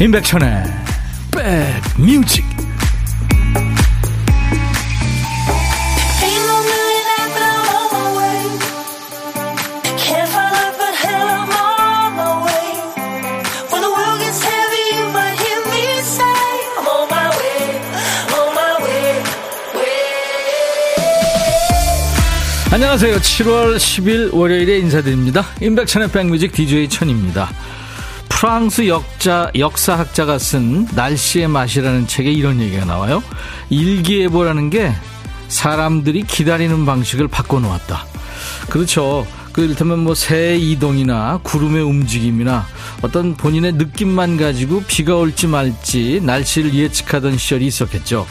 임백천의 백뮤직 안녕하세요. 7월 10일 월요일에 인사드립니다. 임백천의 백뮤직 DJ 천입니다. 프랑스 역자, 역사학자가 쓴 날씨의 맛이라는 책에 이런 얘기가 나와요. 일기예보라는 게 사람들이 기다리는 방식을 바꿔놓았다. 그렇죠. 그 이를테면 뭐 새 이동이나 구름의 움직임이나 어떤 본인의 느낌만 가지고 비가 올지 말지 날씨를 예측하던 시절이 있었겠죠.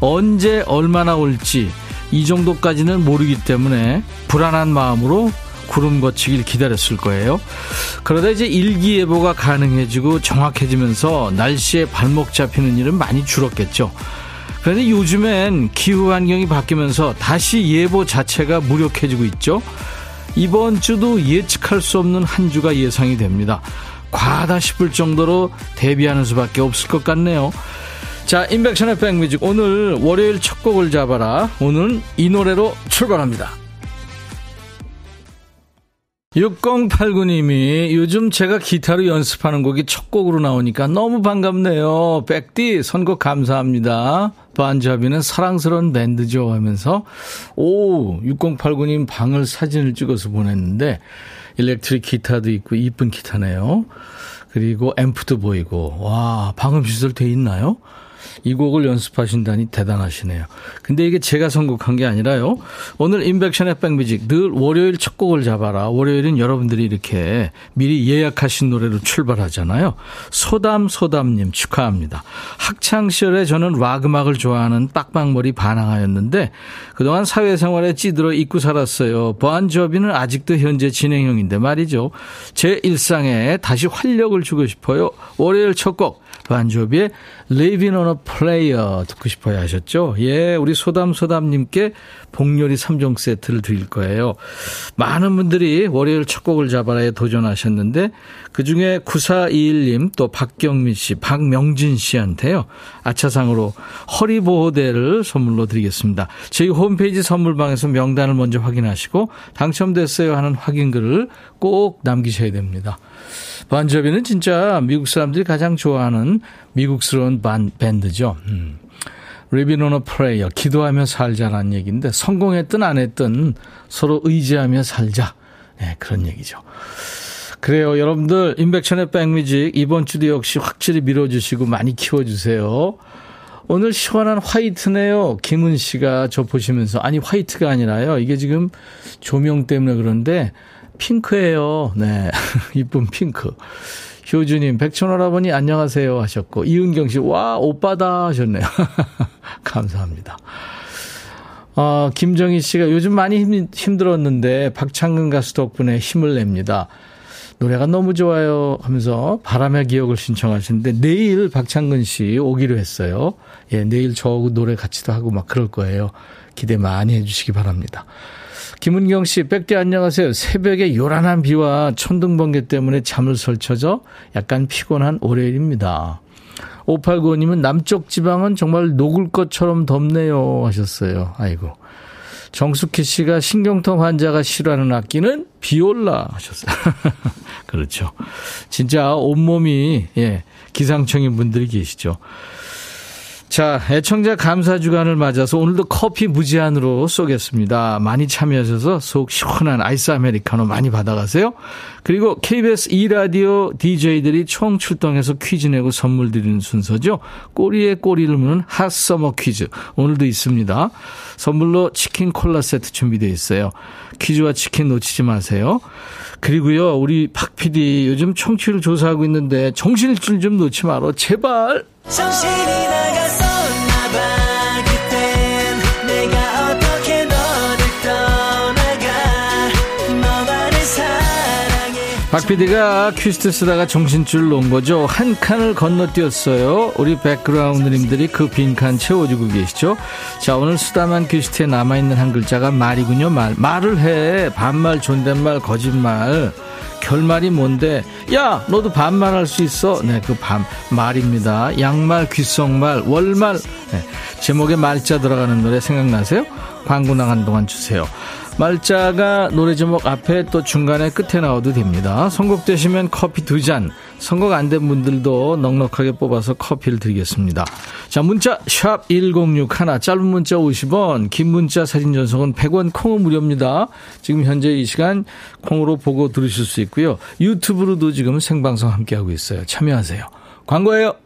언제 얼마나 올지 이 정도까지는 모르기 때문에 불안한 마음으로 구름 거치길 기다렸을 거예요. 그러다 이제 일기예보가 가능해지고 정확해지면서 날씨에 발목 잡히는 일은 많이 줄었겠죠. 그런데 요즘엔 기후 환경이 바뀌면서 다시 예보 자체가 무력해지고 있죠. 이번 주도 예측할 수 없는 한 주가 예상이 됩니다. 과하다 싶을 정도로 대비하는 수밖에 없을 것 같네요. 자, 인백션의 백뮤직. 오늘 월요일 첫 곡을 잡아라. 오늘은 이 노래로 출발합니다. 6089님이 요즘 제가 기타로 연습하는 곡이 첫 곡으로 나오니까 너무 반갑네요. 백디 선곡 감사합니다. 반자비는 사랑스러운 밴드죠 하면서 오 6089님 방을 사진을 찍어서 보냈는데 일렉트릭 기타도 있고 이쁜 기타네요. 그리고 앰프도 보이고 와 방음 시설 돼 있나요? 이 곡을 연습하신다니 대단하시네요. 근데 이게 제가 선곡한 게 아니라요. 오늘 인백션의 백뮤직 늘 월요일 첫 곡을 잡아라. 월요일은 여러분들이 이렇게 미리 예약하신 노래로 출발하잖아요. 소담소담님 축하합니다. 학창시절에 저는 락 음악을 좋아하는 빡빡머리 반항하였는데 그동안 사회생활에 찌들어 잊고 살았어요. 보안조비는 아직도 현재 진행형인데 말이죠. 제 일상에 다시 활력을 주고 싶어요. 월요일 첫 곡. 반조비의 Living on a Player 듣고 싶어요 하셨죠? 예, 우리 소담소담님께 복요리 3종 세트를 드릴 거예요. 많은 분들이 월요일 첫 곡을 잡아라에 도전하셨는데 그 중에 9421님 또 박경민 씨, 박명진 씨한테요. 아차상으로 허리보호대를 선물로 드리겠습니다. 저희 홈페이지 선물방에서 명단을 먼저 확인하시고 당첨됐어요 하는 확인글을 꼭 남기셔야 됩니다. 반저비는 진짜 미국 사람들이 가장 좋아하는 미국스러운 반, 밴드죠. 음. Living on a Prayer, 기도하며 살자라는 얘기인데 성공했든 안 했든 서로 의지하며 살자. 네, 그런 얘기죠. 그래요. 여러분들 인백천의 백뮤직 이번 주도 역시 확실히 밀어주시고 많이 키워주세요. 오늘 시원한 화이트네요. 김은 씨가 저 보시면서 아니 화이트가 아니라요. 이게 지금 조명 때문에 그런데 핑크예요. 네. 이쁜 핑크. 효주님, 백천오라버니 안녕하세요 하셨고, 이은경 씨, 와, 오빠다 하셨네요. 감사합니다. 어, 김정희 씨가 요즘 많이 힘, 힘들었는데, 박창근 가수 덕분에 힘을 냅니다. 노래가 너무 좋아요 하면서 바람의 기억을 신청하시는데, 내일 박창근 씨 오기로 했어요. 예, 내일 저하고 노래 같이도 하고 막 그럴 거예요. 기대 많이 해주시기 바랍니다. 김은경 씨, 백대 안녕하세요. 새벽에 요란한 비와 천둥번개 때문에 잠을 설쳐져 약간 피곤한 월요일입니다. 5895님은 남쪽 지방은 정말 녹을 것처럼 덥네요 하셨어요. 아이고. 정숙희 씨가 신경통 환자가 싫어하는 악기는 비올라 하셨어요. 그렇죠. 진짜 온몸이, 예, 기상청인 분들이 계시죠. 자, 애청자 감사 주간을 맞아서 오늘도 커피 무제한으로 쏘겠습니다. 많이 참여하셔서 속 시원한 아이스 아메리카노 많이 받아가세요. 그리고 KBS 2라디오 DJ들이 총 출동해서 퀴즈 내고 선물 드리는 순서죠. 꼬리에 꼬리를 무는 핫서머 퀴즈. 오늘도 있습니다. 선물로 치킨 콜라 세트 준비되어 있어요. 퀴즈와 치킨 놓치지 마세요. 그리고요, 우리 박 PD 요즘 청취를 조사하고 있는데 정신줄 좀 놓지 마라. 제발! 정신이 박 PD가 퀴즈 쓰다가 정신줄 놓은 거죠. 한 칸을 건너뛰었어요. 우리 백그라운드님들이 그 빈칸 채워주고 계시죠. 자, 오늘 수다만 퀴즈트에 남아있는 한 글자가 말이군요. 말. 말을 해. 반말, 존댓말, 거짓말. 결말이 뭔데? 야, 너도 반말할 수 있어? 네, 그 반, 말입니다. 양말, 귓속말, 월말. 네, 제목에 말자 들어가는 노래 생각나세요? 광고 나간 동안 주세요. 말자가 노래 제목 앞에 또 중간에 끝에 나와도 됩니다. 선곡되시면 커피 두 잔, 선곡 안 된 분들도 넉넉하게 뽑아서 커피를 드리겠습니다. 자, 문자 샵 1061, 짧은 문자 50원, 긴 문자 사진 전송은 100원, 콩은 무료입니다. 지금 현재 이 시간 콩으로 보고 들으실 수 있고요. 유튜브로도 지금 생방송 함께하고 있어요. 참여하세요. 광고예요.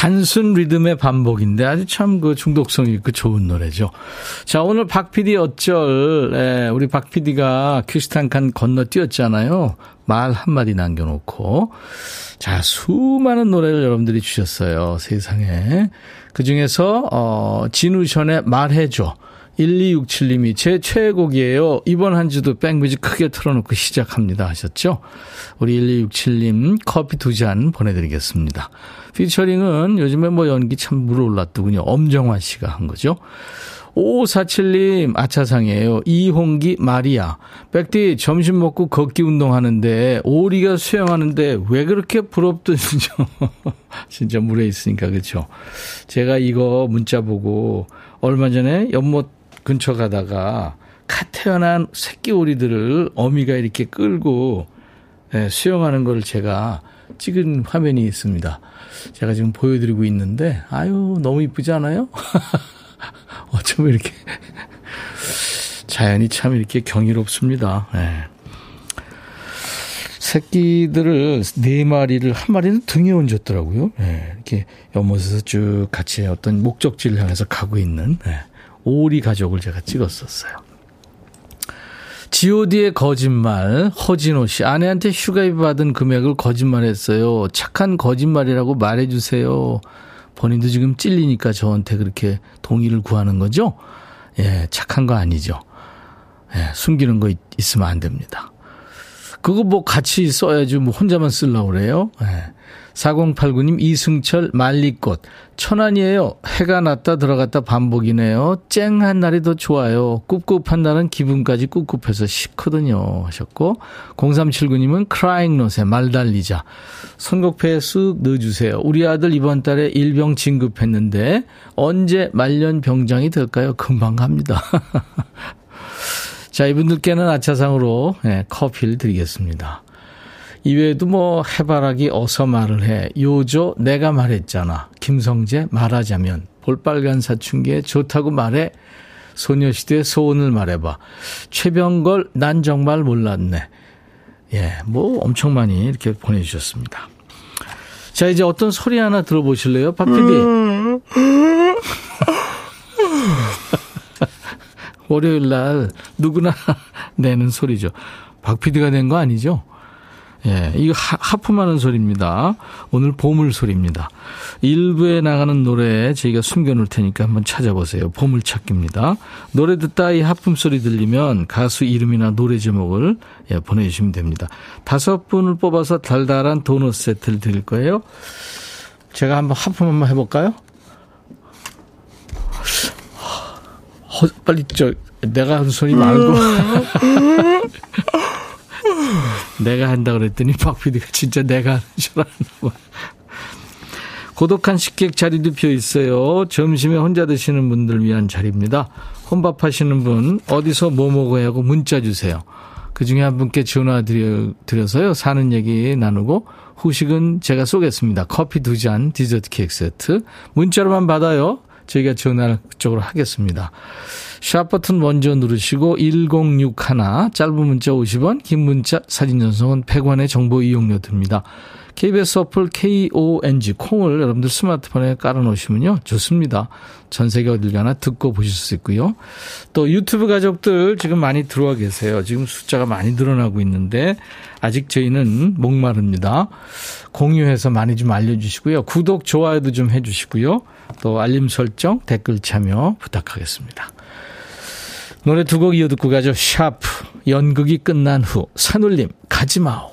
단순 리듬의 반복인데 아주 참 그 중독성이 있고 좋은 노래죠. 자, 오늘 박 PD 어쩔, 예, 우리 박 PD가 퀴스트 한칸 건너 뛰었잖아요. 말 한마디 남겨놓고. 자, 수많은 노래를 여러분들이 주셨어요. 세상에. 그 중에서, 어, 진우션의 말해줘. 1267님이 제 최애곡이에요. 이번 한 주도 백뮤직 크게 틀어놓고 시작합니다 하셨죠? 우리 1267님 커피 두 잔 보내드리겠습니다. 피처링은 요즘에 뭐 연기 참 물올랐더군요. 엄정화 씨가 한 거죠. 5547님, 아차상이에요. 이홍기, 마리아. 백디, 점심 먹고 걷기 운동하는데, 오리가 수영하는데, 왜 그렇게 부럽던지죠? 진짜 물에 있으니까, 그쵸? 제가 이거 문자 보고, 얼마 전에 연못 근처 가다가, 갓 태어난 새끼 오리들을 어미가 이렇게 끌고, 예, 수영하는 걸 제가 찍은 화면이 있습니다. 제가 지금 보여드리고 있는데, 아유, 너무 이쁘지 않아요? 어쩜 이렇게, 자연이 참 이렇게 경이롭습니다. 네. 새끼들을 네 마리를 한 마리는 등에 얹었더라고요. 네. 이렇게 연못에서 쭉 같이 어떤 목적지를 향해서 가고 있는 네. 오리 가족을 제가 찍었었어요. god의 거짓말, 허진호 씨. 아내한테 휴가비 받은 금액을 거짓말했어요. 착한 거짓말이라고 말해주세요. 본인도 지금 찔리니까 저한테 그렇게 동의를 구하는 거죠? 예, 착한 거 아니죠. 예, 숨기는 거 있, 있으면 안 됩니다. 그거 뭐 같이 써야지 뭐 혼자만 쓰려고 그래요? 예. 4089님 이승철 말리꽃 천안이에요. 해가 났다 들어갔다 반복이네요. 쨍한 날이 더 좋아요. 꿉꿉한 날은 기분까지 꿉꿉해서 싫거든요 하셨고 0379님은 크라잉 노새 말 달리자 선곡표에 쓱 넣어주세요. 우리 아들 이번 달에 일병 진급했는데 언제 말년 병장이 될까요? 금방 갑니다. 자 이분들께는 아차상으로 네, 커피를 드리겠습니다. 이외에도 뭐 해바라기 어서 말을 해. 요조 내가 말했잖아. 김성재 말하자면 볼빨간 사춘기에 좋다고 말해. 소녀시대의 소원을 말해봐. 최병걸 난 정말 몰랐네. 예, 뭐 엄청 많이 이렇게 보내주셨습니다. 자 이제 어떤 소리 하나 들어보실래요, 박 PD? 월요일 날 누구나 내는 소리죠. 박 PD가 낸 거 아니죠? 예, 이거 하, 하품하는 소리입니다. 오늘 보물 소리입니다. 일부에 나가는 노래 저희가 숨겨놓을 테니까 한번 찾아보세요. 보물 찾기입니다. 노래 듣다 이 하품 소리 들리면 가수 이름이나 노래 제목을 예, 보내주시면 됩니다. 다섯 분을 뽑아서 달달한 도넛 세트를 드릴 거예요. 제가 한번 하품 한번 해볼까요? 허, 빨리 저 내가 하는 소리 말고 내가 한다 그랬더니 박 PD가 진짜 내가 하는 줄 아는 거 고독한 식객 자리도 비어 있어요. 점심에 혼자 드시는 분들 위한 자리입니다. 혼밥 하시는 분 어디서 뭐 먹어야 하고 문자 주세요. 그 중에 한 분께 전화 드려, 드려서요. 사는 얘기 나누고 후식은 제가 쏘겠습니다. 커피 두 잔, 디저트 케이크 세트. 문자로만 받아요. 저희가 전화 그쪽으로 하겠습니다. 샵 버튼 먼저 누르시고 1061 짧은 문자 50원 긴 문자 사진 전송은 100원의 정보 이용료 듭니다. KBS 어플 KONG 콩을 여러분들 스마트폰에 깔아놓으시면요. 좋습니다. 전 세계 어딜 가나 듣고 보실 수 있고요. 또 유튜브 가족들 지금 많이 들어와 계세요. 지금 숫자가 많이 늘어나고 있는데 아직 저희는 목마릅니다. 공유해서 많이 좀 알려주시고요. 구독, 좋아요도 좀 해주시고요. 또 알림 설정, 댓글 참여 부탁하겠습니다. 노래 두 곡 이어 듣고 가죠. 샤프 연극이 끝난 후 산울림 가지마오.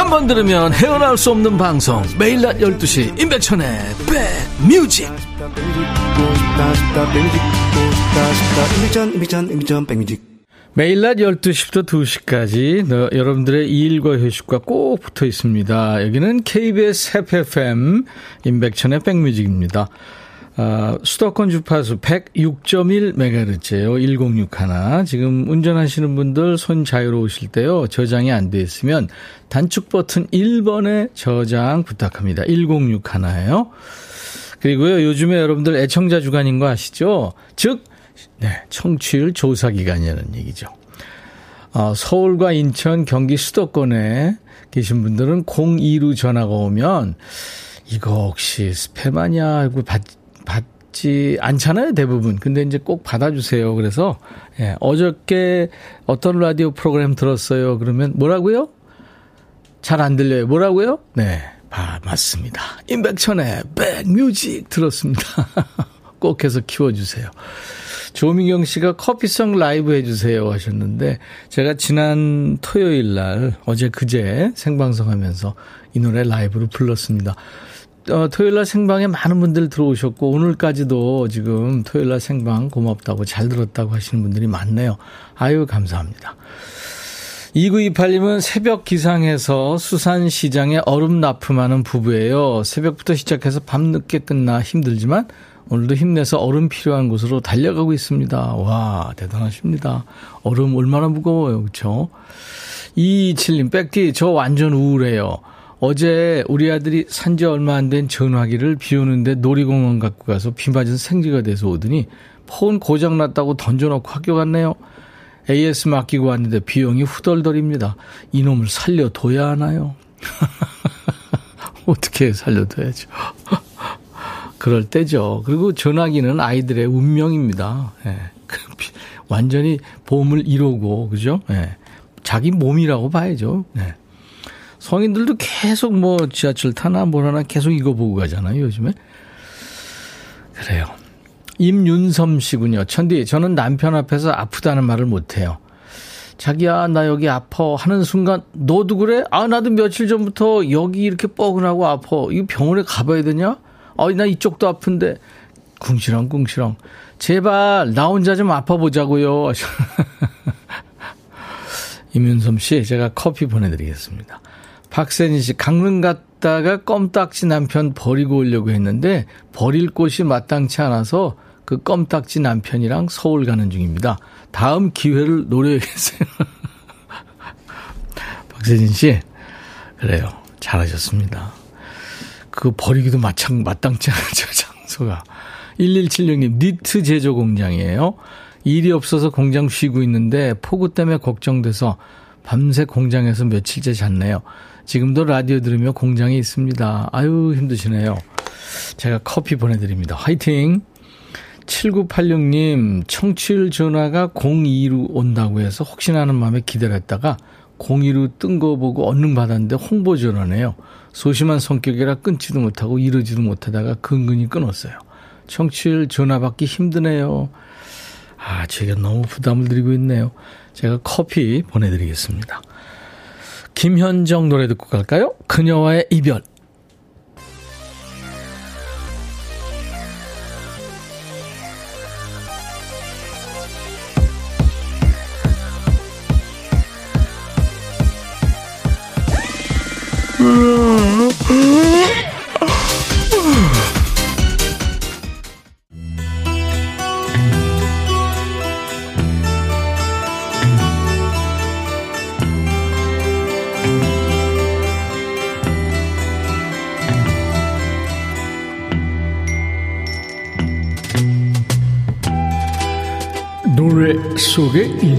한 번 들으면 헤어나올 수 없는 방송 매일 낮 12시 임백천의 백뮤직 매일 낮 12시부터 2시까지 너, 여러분들의 일과 휴식과 꼭 붙어 있습니다. 여기는 KBS FFM 임백천의 백뮤직입니다. 아, 수도권 주파수 106.1MHz예요. 1061. 지금 운전하시는 분들 손 자유로우실 때요. 저장이 안 돼 있으면 단축 버튼 1번에 저장 부탁합니다. 1061예요. 그리고요. 요즘에 여러분들 애청자 주간인 거 아시죠? 즉 네, 청취율 조사 기간이라는 얘기죠. 어, 서울과 인천, 경기 수도권에 계신 분들은 02로 전화가 오면 이거 혹시 스팸 아니야 하고 받, 받지 않잖아요, 대부분. 근데 이제 꼭 받아주세요. 그래서, 예, 어저께 어떤 라디오 프로그램 들었어요. 그러면 뭐라고요? 잘 안 들려요. 뭐라고요? 네. 아, 맞습니다. 임백천의 백뮤직 들었습니다. 꼭 해서 키워주세요. 조미경 씨가 커피송 라이브 해주세요 하셨는데, 제가 지난 토요일 날, 어제 그제 생방송 하면서 이 노래 라이브로 불렀습니다. 어, 토요일 날 생방에 많은 분들 들어오셨고, 오늘까지도 지금 토요일 날 생방 고맙다고 잘 들었다고 하시는 분들이 많네요. 아유, 감사합니다. 2928님은 새벽 기상해서 수산시장에 얼음 납품하는 부부예요. 새벽부터 시작해서 밤늦게 끝나 힘들지만 오늘도 힘내서 얼음 필요한 곳으로 달려가고 있습니다. 와, 대단하십니다. 얼음 얼마나 무거워요. 그렇죠? 227님, 백디, 저 완전 우울해요. 어제 우리 아들이 산 지 얼마 안 된 전화기를 비 오는데 놀이공원 갖고 가서 비 맞은 생지가 돼서 오더니 폰 고장났다고 던져놓고 학교 갔네요. AS 맡기고 왔는데 비용이 후덜덜입니다. 이놈을 살려둬야 하나요? 어떻게 살려둬야죠. 그럴 때죠. 그리고 전화기는 아이들의 운명입니다. 예. 완전히 보험을 이루고, 그죠? 예. 자기 몸이라고 봐야죠. 예. 성인들도 계속 뭐 지하철 타나 뭐라나 계속 이거 보고 가잖아요, 요즘에. 그래요. 임윤섬 씨군요. 천디, 저는 남편 앞에서 아프다는 말을 못해요. 자기야, 나 여기 아파 하는 순간, 너도 그래? 아, 나도 며칠 전부터 여기 이렇게 뻐근하고 아파. 이거 병원에 가봐야 되냐? 아, 나 이쪽도 아픈데. 궁시렁, 궁시렁. 제발, 나 혼자 좀 아파보자고요. 임윤섬 씨, 제가 커피 보내드리겠습니다. 박세진 씨, 강릉 갔다가 껌딱지 남편 버리고 오려고 했는데, 버릴 곳이 마땅치 않아서 그 껌딱지 남편이랑 서울 가는 중입니다. 다음 기회를 노려야겠어요. 박세진 씨, 그래요. 잘하셨습니다. 그 버리기도 마창, 마땅치 않죠, 장소가. 1176님, 니트 제조 공장이에요. 일이 없어서 공장 쉬고 있는데 폭우 때문에 걱정돼서 밤새 공장에서 며칠째 잤네요. 지금도 라디오 들으며 공장에 있습니다. 아유, 힘드시네요. 제가 커피 보내드립니다. 화이팅! 7986님, 청취율 전화가 02로 온다고 해서 혹시나 하는 마음에 기다렸다가 02로 뜬 거 보고 얼른 받았는데 홍보 전화네요. 소심한 성격이라 끊지도 못하고 이러지도 못하다가 근근히 끊었어요. 청취율 전화 받기 힘드네요. 아, 제가 너무 부담을 드리고 있네요. 제가 커피 보내드리겠습니다. 김현정 노래 듣고 갈까요? 그녀와의 이별.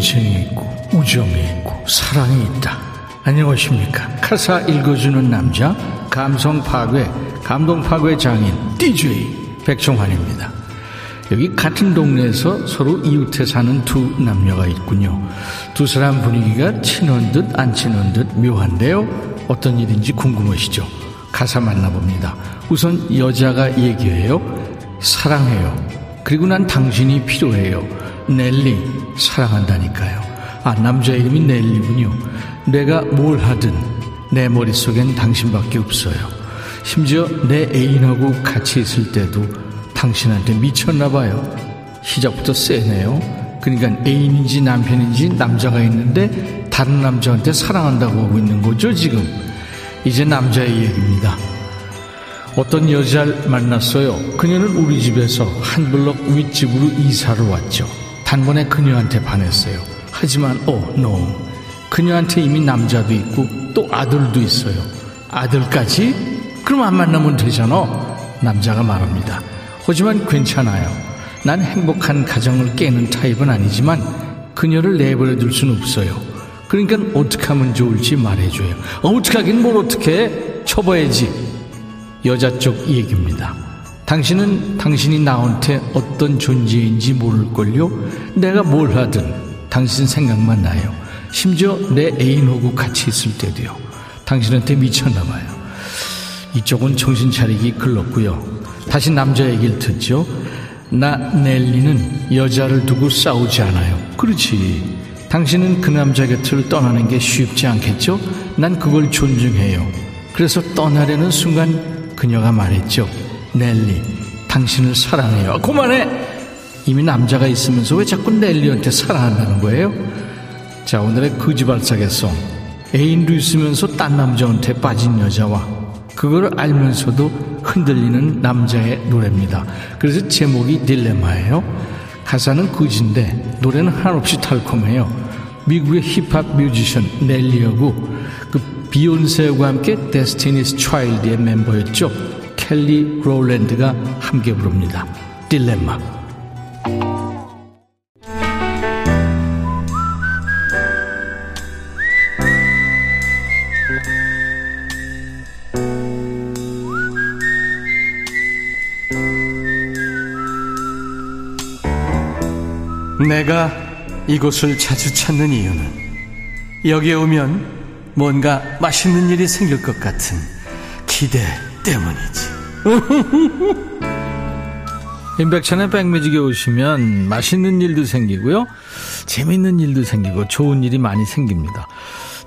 인생이 있고 우정이 있고 사랑이 있다. 안녕하십니까. 카사 읽어주는 남자 감성 파괴 감동 파괴 장인 DJ 백종환입니다. 여기 같은 동네에서 서로 이웃에 사는 두 남녀가 있군요. 두 사람 분위기가 친한 듯 안 친한 듯 묘한데요. 어떤 일인지 궁금하시죠? 가사 만나봅니다. 우선 여자가 얘기해요. 사랑해요. 그리고 난 당신이 필요해요. 넬리, 사랑한다니까요. 아, 남자 이름이 넬리군요. 내가 뭘 하든 내 머릿속엔 당신밖에 없어요. 심지어 내 애인하고 같이 있을 때도 당신한테 미쳤나 봐요. 시작부터 세네요. 그러니까 애인인지 남편인지 남자가 있는데 다른 남자한테 사랑한다고 하고 있는 거죠, 지금. 이제 남자의 얘기입니다. 어떤 여자를 만났어요. 그녀는 우리 집에서 한 블럭 윗집으로 이사를 왔죠. 단번에 그녀한테 반했어요. 하지만 오, 어, 노. No. 그녀한테 이미 남자도 있고 또 아들도 있어요. 아들까지? 그럼 안 만나면 되잖아. 남자가 말합니다. 하지만 괜찮아요. 난 행복한 가정을 깨는 타입은 아니지만 그녀를 내버려 둘 수는 없어요. 그러니까 어떻게 하면 좋을지 말해줘요. 어, 어떻게 하긴 뭘 어떻게 해? 쳐봐야지. 여자 쪽 얘기입니다. 당신은 당신이 나한테 어떤 존재인지 모를걸요? 내가 뭘 하든 당신 생각만 나요. 심지어 내 애인하고 같이 있을 때도요. 당신한테 미쳤나봐요. 이쪽은 정신 차리기 글렀고요. 다시 남자 얘기를 듣죠. 나 넬리는 여자를 두고 싸우지 않아요. 그렇지. 당신은 그 남자 곁을 떠나는 게 쉽지 않겠죠? 난 그걸 존중해요. 그래서 떠나려는 순간 그녀가 말했죠. 넬리, 당신을 사랑해요. 그만해! 이미 남자가 있으면서 왜 자꾸 넬리한테 사랑한다는 거예요? 자, 오늘의 거지발사계송. 애인도 있으면서 딴 남자한테 빠진 여자와 그걸 알면서도 흔들리는 남자의 노래입니다. 그래서 제목이 딜레마예요. 가사는 거지인데 노래는 한없이 달콤해요. 미국의 힙합 뮤지션 넬리하고 그 비욘세와 함께 데스티니스 차일드의 멤버였죠. 켈리 롤랜드가 함께 부릅니다. 딜레마. 내가 이곳을 자주 찾는 이유는 여기에 오면 뭔가 맛있는 일이 생길 것 같은 기대 때문이지. 임백천의 백뮤직에 오시면 맛있는 일도 생기고요. 재밌는 일도 생기고 좋은 일이 많이 생깁니다.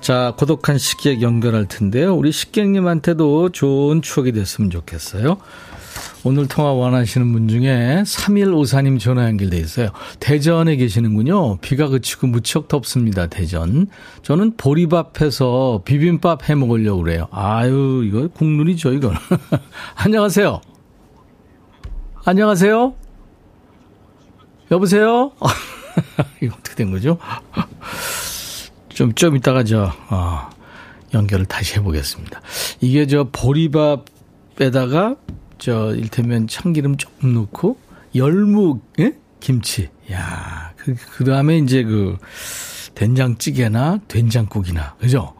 자, 고독한 식객 연결할 텐데요. 우리 식객님한테도 좋은 추억이 됐으면 좋겠어요. 오늘 통화 원하시는 분 중에 3154님 전화 연결돼 있어요. 대전에 계시는군요. 비가 그치고 무척 덥습니다. 대전. 저는 보리밥해서 비빔밥 해 먹으려고 그래요. 아유, 이거 국룰이죠, 이거. 안녕하세요. 안녕하세요. 여보세요? 이거 어떻게 된 거죠? 좀, 좀 이따가 저, 어, 연결을 다시 해보겠습니다. 이게 저 보리밥에다가 저 일테면 참기름 조금 넣고 열무 예? 김치. 야, 그, 그 다음에 이제 그 된장찌개나 된장국이나 그죠?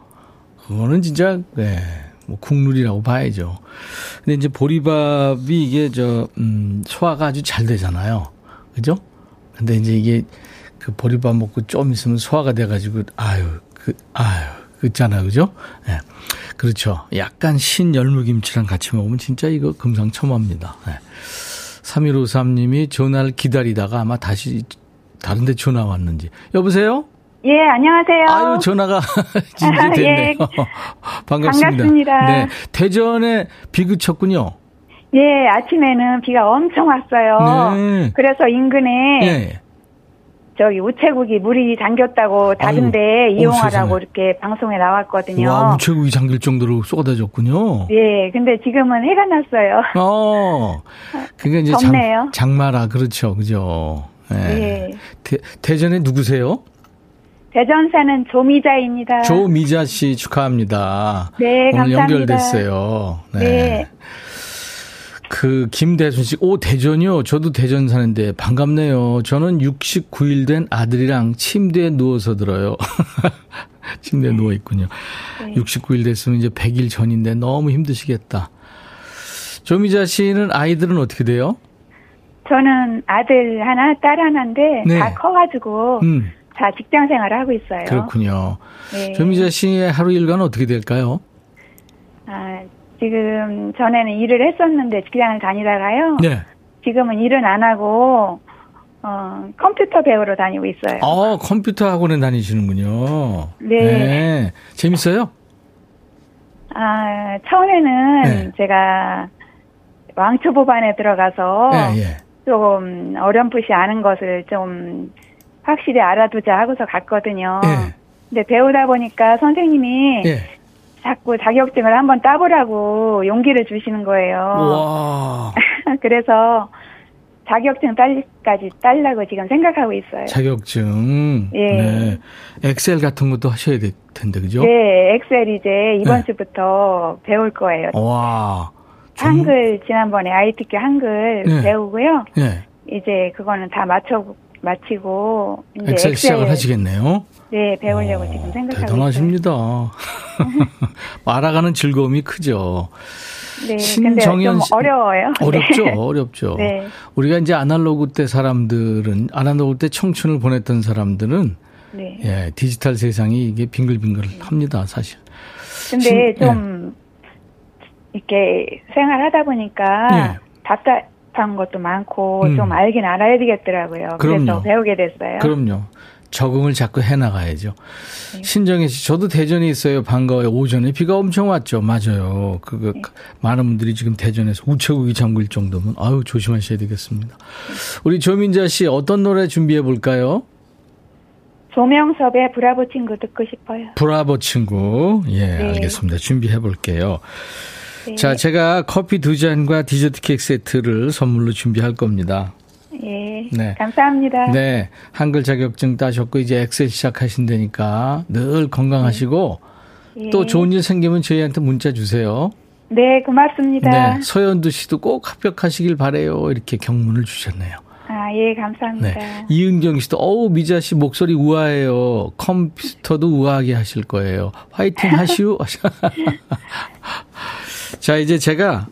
그거는 진짜 네, 뭐 국룰이라고 봐야죠. 근데 이제 보리밥이 이게 저 음, 소화가 아주 잘 되잖아요. 그죠? 근데 이제 이게 그 보리밥 먹고 좀 있으면 소화가 돼 가지고 아유 그 아유 그잖아요, 그죠? 예. 네. 그렇죠. 약간 신 열무김치랑 같이 먹으면 진짜 이거 금상첨화입니다. 네. 3153님이 전화를 기다리다가 아마 다시 다른 데 전화 왔는지. 여보세요? 예, 안녕하세요. 아유, 전화가 이제 됐네요. 예, 반갑습니다. 반갑습니다. 네. 대전에 비 그쳤군요. 예, 아침에는 비가 엄청 왔어요. 네. 그래서 인근에 예. 저기 우체국이 물이 잠겼다고 다른데 아유, 이용하라고 어, 이렇게 방송에 나왔거든요. 와, 우체국이 잠길 정도로 쏟아졌군요. 예, 근데 지금은 해가 났어요. 어, 그게 이제 장, 장마라 그렇죠, 그죠. 예. 예. 대, 대전에 누구세요? 대전 사는 조미자입니다. 조미자 씨 축하합니다. 네, 오늘 감사합니다. 연결됐어요. 네. 네. 그 김대순 씨, 오 대전이요. 저도 대전 사는데 반갑네요. 저는 69일 된 아들이랑 침대에 누워서 들어요. 침대에 누워 있군요. 네. 69일 됐으면 이제 100일 전인데 너무 힘드시겠다. 조미자 씨는 아이들은 어떻게 돼요? 저는 아들 하나, 딸 하나인데 네. 다 커가지고 음. 다 직장 생활을 하고 있어요. 그렇군요. 네. 조미자 씨의 하루 일과는 어떻게 될까요? 아, 지금 전에는 일을 했었는데 직장을 다니다가요. 네. 지금은 일은 안 하고 어, 컴퓨터 배우러 다니고 있어요. 아, 컴퓨터 학원에 다니시는군요. 네. 네. 재밌어요? 아, 처음에는 네. 제가 왕초보반에 들어가서 네, 예. 좀 어렴풋이 아는 것을 좀 확실히 알아두자 하고서 갔거든요. 예. 근데 배우다 보니까 선생님이 예. 자꾸 자격증을 한번 따보라고 용기를 주시는 거예요. 와. 그래서 자격증 딸까지 딸라고 지금 생각하고 있어요. 자격증. 예. 네. 엑셀 같은 것도 하셔야 될 텐데, 그죠? 네, 엑셀 이제 이번 네. 주부터 배울 거예요. 와. 한글 지난번에 ITQ 한글 네. 배우고요. 네. 이제 그거는 다 맞춰 마치고 이제 엑셀, 엑셀 시작을 하시겠네요. 네, 배우려고 오, 지금 생각하고 대단하십니다. 말아가는 즐거움이 크죠. 네, 신정현 씨 어려워요. 어렵죠, 네. 어렵죠. 네. 우리가 이제 아날로그 때 사람들은 아날로그 때 청춘을 보냈던 사람들은 네. 예, 디지털 세상이 이게 빙글빙글 합니다, 사실. 근데 신, 좀 예. 이렇게 생활하다 보니까 예. 답답 한 것도 많고 음. 좀 알긴 알아야 되겠더라고요. 그럼요. 그래서 배우게 됐어요. 그럼요. 적응을 자꾸 해 나가야죠. 네. 신정혜 씨, 저도 대전에 있어요. 반가워요. 오전에 비가 엄청 왔죠. 맞아요. 그거 네. 많은 분들이 지금 대전에서 우체국이 잠글 정도면 아유 조심하셔야 되겠습니다. 우리 조민자 씨 어떤 노래 준비해 볼까요? 조명섭의 브라보 친구 듣고 싶어요. 브라보 친구. 예, 네. 알겠습니다. 준비해 볼게요. 네. 자, 제가 커피 두 잔과 디저트 케이크 세트를 선물로 준비할 겁니다. 예. 네. 감사합니다. 네. 한글 자격증 따셨고 이제 엑셀 시작하신다니까 늘 건강하시고 네. 또 좋은 일 생기면 저희한테 문자 주세요. 네, 고맙습니다. 네. 서현두 씨도 꼭 합격하시길 바래요. 이렇게 경문을 주셨네요. 아, 예, 감사합니다. 네. 이은경 씨도, 어우, 미자 씨 목소리 우아해요. 컴퓨터도 우아하게 하실 거예요. 화이팅 하시오. 자, 이제 제가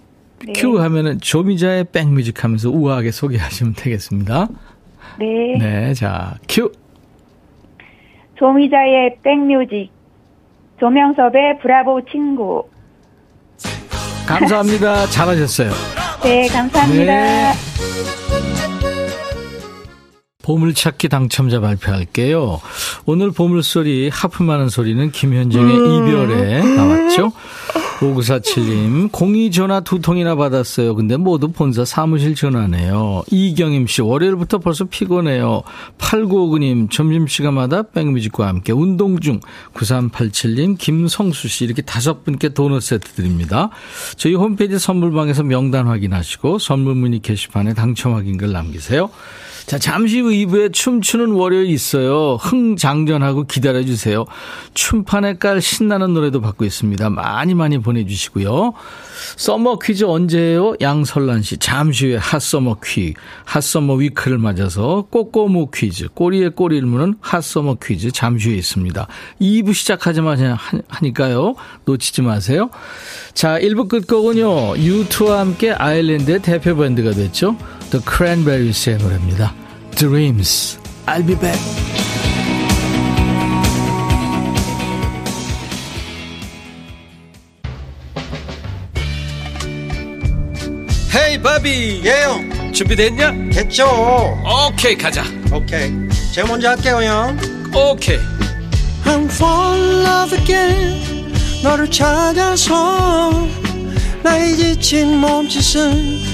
네. 큐 하면은 조미자의 백뮤직 하면서 우아하게 소개하시면 되겠습니다. 네. 네, 자, 큐. 조미자의 백뮤직. 조명섭의 브라보 친구. 감사합니다. 잘하셨어요. 네, 감사합니다. 네. 보물찾기 당첨자 발표할게요. 오늘 보물소리 하품하는 소리는 김현정의 음. 이별에 나왔죠. 5947님, 공이 전화 두 통이나 받았어요. 근데 모두 본사 사무실 전화네요. 이경임 씨, 월요일부터 벌써 피곤해요. 8959님, 점심시간마다 백뮤직과 함께 운동 중. 9387님, 김성수 씨, 이렇게 다섯 분께 도넛 세트 드립니다. 저희 홈페이지 선물방에서 명단 확인하시고 선물 문의 게시판에 당첨 확인글 남기세요. 자, 잠시 후 2부에 춤추는 월요일 있어요. 흥장전하고 기다려주세요. 춤판에 깔 신나는 노래도 받고 있습니다. 많이 많이 보내주시고요. summer 퀴즈 언제예요? 양설란 씨. 잠시 후에 hot summer 퀴, hot summer week를 맞아서 꼬꼬무 퀴즈, 꼬리에 꼬리를 무는 hot summer 퀴즈 잠시 후에 있습니다. 2부 시작하자마자 하니까요. 놓치지 마세요. 자, 1부 끝곡은요. U2와 함께 아일랜드의 대표 밴드가 됐죠. The Cranberries의 노래입니다. Dreams. I'll be back. 헤이 바비 예영 준비됐냐? 됐죠 오케이 가자 오케이 제가 먼저 할게요 형 오케이 I'm fall in love again 너를 찾아서 나의 지친 몸짓은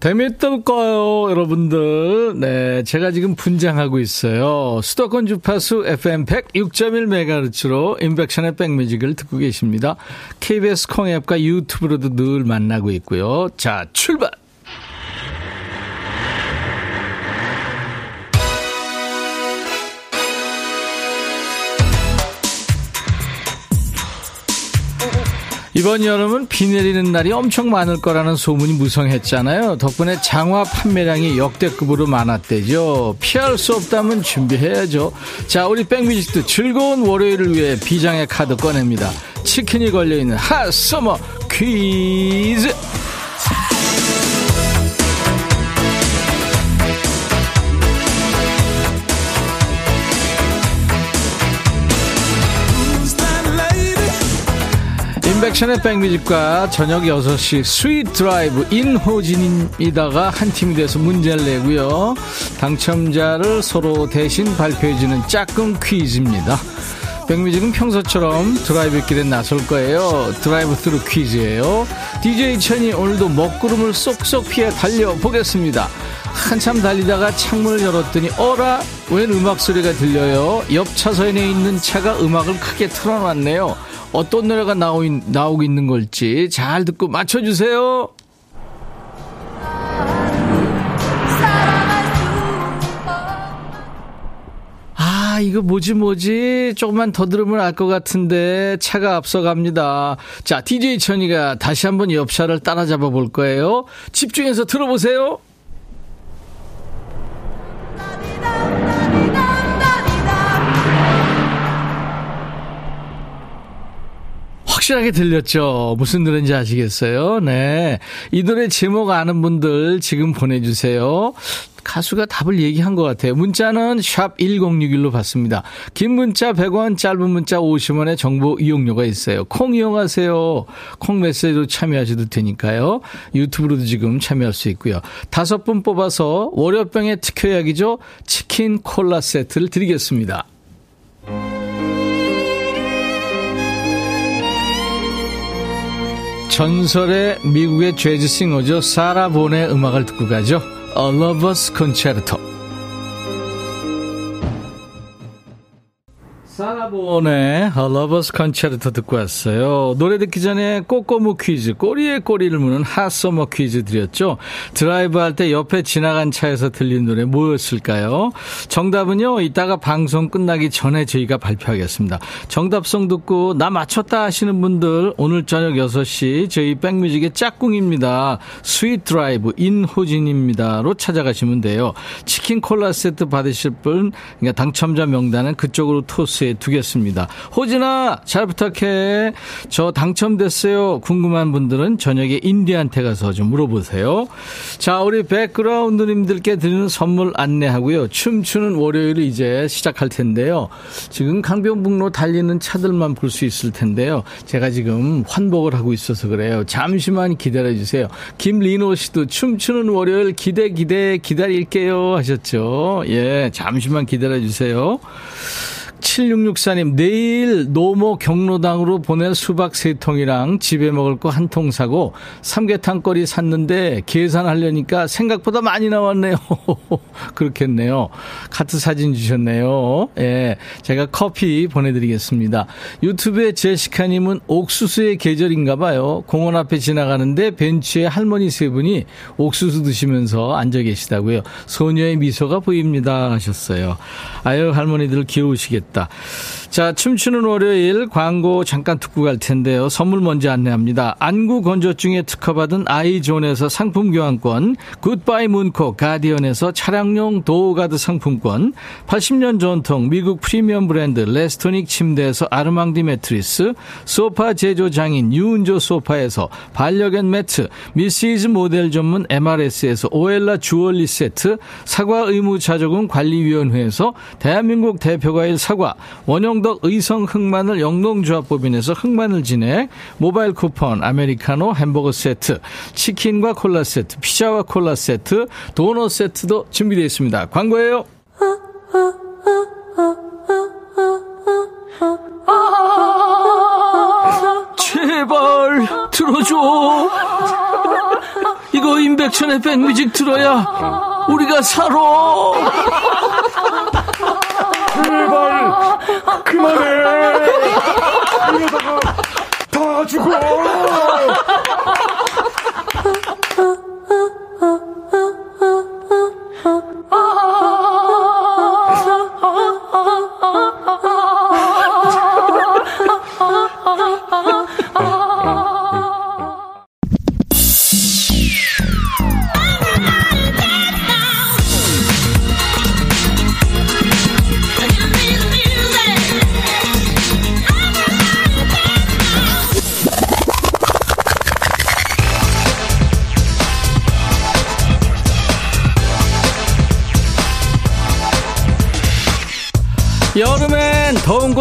재밌을까요, 여러분들? 네, 제가 지금 분장하고 있어요. 수도권 주파수 FM 106.1MHz로 인백션의 백뮤직을 듣고 계십니다. KBS 콩 앱과 유튜브로도 늘 만나고 있고요. 자, 출발! 이번 여름은 비 내리는 날이 엄청 많을 거라는 소문이 무성했잖아요. 덕분에 장화 판매량이 역대급으로 많았대죠. 피할 수 없다면 준비해야죠. 자, 우리 백뮤직도 즐거운 월요일을 위해 비장의 카드 꺼냅니다. 치킨이 걸려있는 hot summer 퀴즈! 임백천의 백뮤직과 저녁 6시 sweet 드라이브 인호진입니다가 한 팀이 돼서 문제를 내고요. 당첨자를 서로 대신 발표해주는 짝꿍 퀴즈입니다. 백뮤직은 평소처럼 드라이브 길에 나설 거예요. drive through 퀴즈예요. DJ 천이 오늘도 먹구름을 쏙쏙 피해 달려보겠습니다. 한참 달리다가 창문을 열었더니 어라 웬 음악 소리가 들려요. 옆 차선에 있는 차가 음악을 크게 틀어놨네요. 어떤 노래가 나오, 나오고 있는 걸지 잘 듣고 맞춰주세요. 아, 이거 뭐지, 뭐지? 조금만 더 들으면 알 것 같은데, 차가 앞서갑니다. 자, DJ 천이가 다시 한번 옆차를 따라잡아 볼 거예요. 집중해서 들어보세요. 확실하게 들렸죠? 무슨 노래인지 아시겠어요? 네. 이 노래 제목 아는 분들 지금 보내주세요. 가수가 답을 얘기한 것 같아요. 문자는 샵 1061로 받습니다. 긴 문자 100원, 짧은 문자 50원의 정보 이용료가 있어요. 콩 이용하세요. 콩 메시지로 참여하셔도 되니까요. 유튜브로도 지금 참여할 수 있고요. 다섯 분 뽑아서 월요병의 특효약이죠. 치킨 콜라 세트를 드리겠습니다. 전설의 미국의 재즈 singer죠. 사라 본의 음악을 듣고 가죠. A Lover's Concerto. A Lover's Concerto 듣고 왔어요. 노래 듣기 전에 꼬꼬무 퀴즈, 꼬리에 꼬리를 무는 hot summer 퀴즈 드렸죠. 드라이브 할 때 옆에 지나간 차에서 들린 노래 뭐였을까요? 정답은요, 이따가 방송 끝나기 전에 저희가 발표하겠습니다. 정답송 듣고 나 맞췄다 하시는 분들 오늘 저녁 6시 저희 백뮤직의 짝꿍입니다. sweet 드라이브 인호진입니다로 찾아가시면 돼요. 치킨 콜라 세트 받으실 분, 그러니까 당첨자 명단은 그쪽으로 토스해 두겠습니다. 호진아, 잘 부탁해. 저 당첨됐어요. 궁금한 분들은 저녁에 인디한테 가서 좀 물어보세요. 자, 우리 background님들께 드리는 선물 안내하고요. 춤추는 월요일을 이제 시작할 텐데요. 지금 강변북로 달리는 차들만 볼 수 있을 텐데요. 제가 지금 환복을 하고 있어서 그래요. 잠시만 기다려 주세요. 김리노 씨도 춤추는 월요일 기대 기대 기다릴게요 하셨죠. 예, 잠시만 기다려 주세요. 7664님, 내일 노모 경로당으로 보낼 수박 세 통이랑 집에 먹을 거 한 통 사고 삼계탕거리 샀는데 계산하려니까 생각보다 많이 나왔네요. 그렇겠네요. 카트 사진 주셨네요. 예. 제가 커피 보내드리겠습니다. 유튜브에 제시카님은 옥수수의 계절인가 봐요. 공원 앞에 지나가는데 벤치에 할머니 세 분이 옥수수 드시면서 앉아 계시다고요. 소녀의 미소가 보입니다. 하셨어요. 아유, 할머니들 귀여우시겠다. 있다. 자, 춤추는 월요일 광고 잠깐 듣고 갈 텐데요. 선물 먼저 안내합니다. 안구 건조증에 특허받은 아이존에서 상품 교환권, 굿바이 문콕 가디언에서 차량용 door guard 상품권, 80년 전통 미국 프리미엄 브랜드 레스토닉 침대에서 아르망디 매트리스, 소파 제조 장인 유운조 소파에서 반려견 매트, 미시즈 모델 전문 MRS에서 오엘라 주얼리 세트, 사과 의무 자조금 관리위원회에서 대한민국 대표과일 사과, 원형 원형덕 의성 흑마늘 영농조합법인에서 흑마늘 진액, 모바일 쿠폰, 아메리카노 햄버거 세트, 치킨과 콜라 세트, 피자와 콜라 세트, 도넛 세트도 준비되어 있습니다. 광고예요. 제발 들어줘. 이거 임백천의 백뮤직 들어야 우리가 살아. 제발 그만해. 이러다가 다 죽어.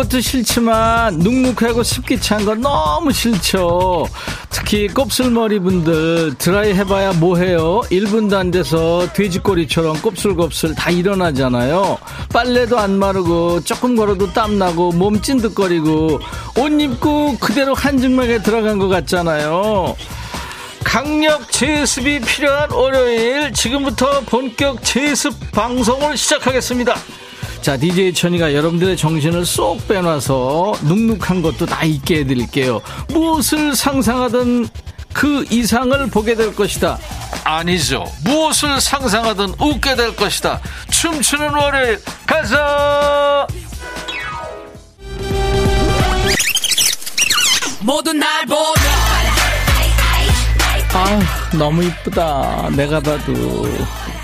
더운 것도 싫지만 눅눅하고 습기 찬 거 너무 싫죠. 특히 곱슬머리 분들 드라이 해봐야 뭐해요. 1분도 안 돼서 돼지꼬리처럼 곱슬곱슬 다 일어나잖아요. 빨래도 안 마르고 조금 걸어도 땀나고 몸 찐득거리고 옷 입고 그대로 한증막에 들어간 것 같잖아요. 강력 제습이 필요한 월요일 지금부터 본격 제습 방송을 시작하겠습니다. 자, DJ 천이가 여러분들의 정신을 쏙 빼놔서 눅눅한 것도 다 잊게 해드릴게요. 무엇을 상상하든 그 이상을 보게 될 것이다. 아니죠. 무엇을 상상하든 웃게 될 것이다. 춤추는 월요일 가서 모두 날 보자. 아, 너무 이쁘다. 내가 봐도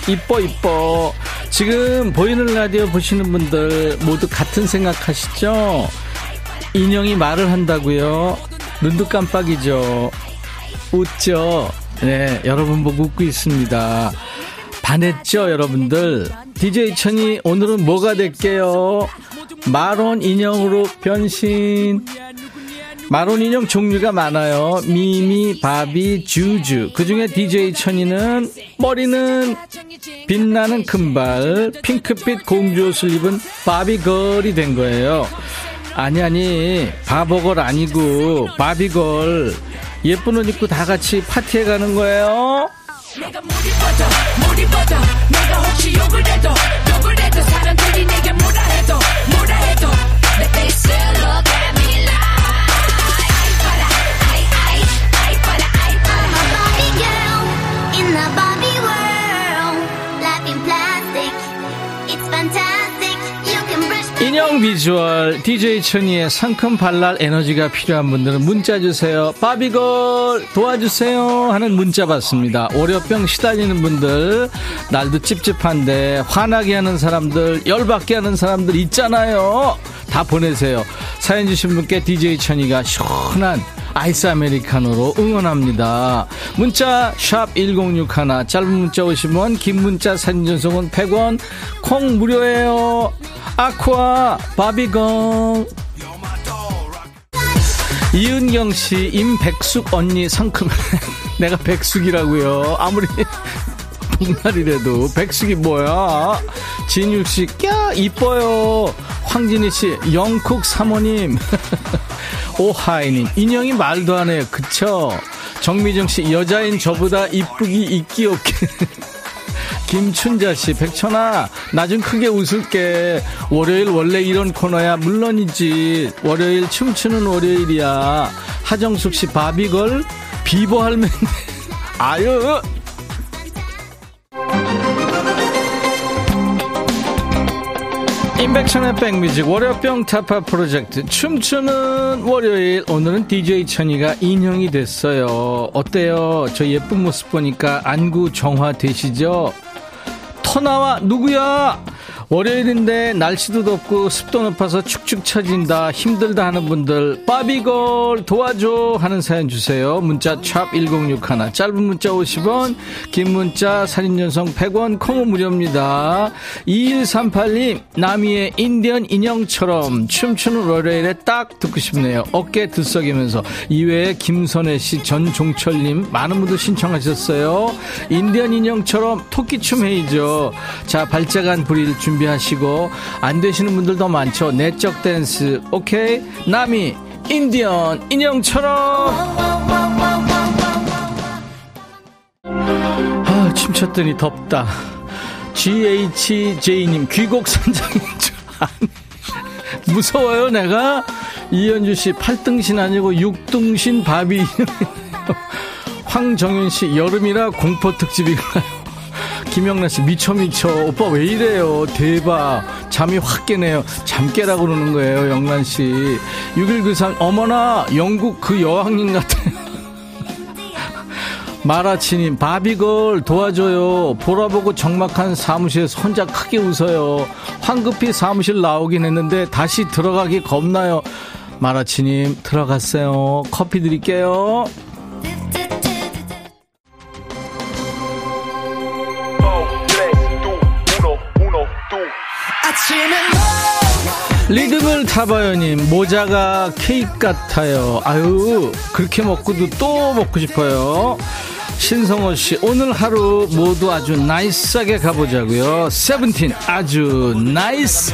이뻐 이뻐. 지금 보이는 라디오 보시는 분들 모두 같은 생각하시죠? 인형이 말을 한다고요? 눈도 깜빡이죠? 웃죠? 네, 여러분 보고 웃고 있습니다. 반했죠, 여러분들? DJ 천이 오늘은 뭐가 될게요? 마론 인형으로 변신. 마론 인형 종류가 많아요. 미미, 바비, 주주. 그 중에 DJ 천이는 머리는 빛나는 금발, 핑크빛 공주옷을 입은 바비걸이 된 거예요. 아니, 아니, 바버걸 아니고, 바비걸. 예쁜 옷 입고 다 같이 파티에 가는 거예요. 인형 비주얼 DJ 천이의 상큼 발랄 에너지가 필요한 분들은 문자 주세요. 바비걸 도와주세요 하는 문자 받습니다. 월요병 시달리는 분들 날도 찝찝한데 화나게 하는 사람들 열받게 하는 사람들 있잖아요. 다 보내세요. 사연 주신 분께 DJ 천이가 시원한 아이스 아메리카노로 응원합니다. 문자 1061, 짧은 문자 오시면 긴 문자 사진 전송은 100원, 콩 무료예요. 아쿠아 바비건 이은경 씨, 임백숙 언니 상큼. 내가 백숙이라고요. 아무리 복날이라도 백숙이 뭐야? 진육 씨, 꺄 이뻐요. 황진희 씨, 영쿡 사모님. 오하이님, 인형이 말도 안 해요. 그쵸? 정미정 씨, 여자인 저보다 이쁘기 있기 없기. 김춘자 씨, 백천아, 나 좀 크게 웃을게. 월요일 원래 이런 코너야. 물론이지. 월요일 춤추는 월요일이야. 하정숙 씨, 바비걸, 비버 할매. 아유! 임백천의 백뮤직 월요병 타파 프로젝트. 춤추는 월요일. 오늘은 DJ 천이가 인형이 됐어요. 어때요? 저 예쁜 모습 보니까 안구 정화 되시죠? 터나와 누구야 월요일인데 날씨도 덥고 습도 높아서 축축 처진다 힘들다 하는 분들 바비걸 도와줘 하는 사연 주세요. 문자 샵 1061 짧은 문자 50원 긴 문자 사진 전송 100원 콩은 무료입니다. 2138님 나미의 인디언 인형처럼 춤추는 월요일에 딱 듣고 싶네요. 어깨 들썩이면서. 이외에 김선혜씨 전종철님 많은 분들 신청하셨어요. 인디언 인형처럼 토끼춤 헤이죠. 자 발자간 부릴 준비 준비하시고 안 되시는 분들도 많죠. 내적 댄스. 오케이. 나미 인디언 인형처럼 춤췄더니 덥다. GHJ님, 귀곡 선장인 줄 아니. 무서워요, 내가? 이현주 씨, 8등신 아니고 6등신 바비. 황정윤 씨, 여름이라 공포 특집인가요? 김영란 씨, 미쳐, 미쳐. 오빠 왜 이래요? 대박. 잠이 확 깨네요. 잠 깨라고 그러는 거예요, 영란 씨. 6193, 어머나, 영국 그 여왕님 같아요. 마라치님, 바비걸 도와줘요. 보라보고 적막한 사무실에서 혼자 크게 웃어요. 황급히 사무실 나오긴 했는데 다시 들어가기 겁나요. 마라치님, 들어갔어요. 커피 드릴게요. 리듬을 타봐요님. 모자가 케이크 같아요. 아유 그렇게 먹고도 또 먹고 싶어요. 신성호 씨 오늘 하루 모두 아주 nice하게 가보자고요. 세븐틴 아주 nice.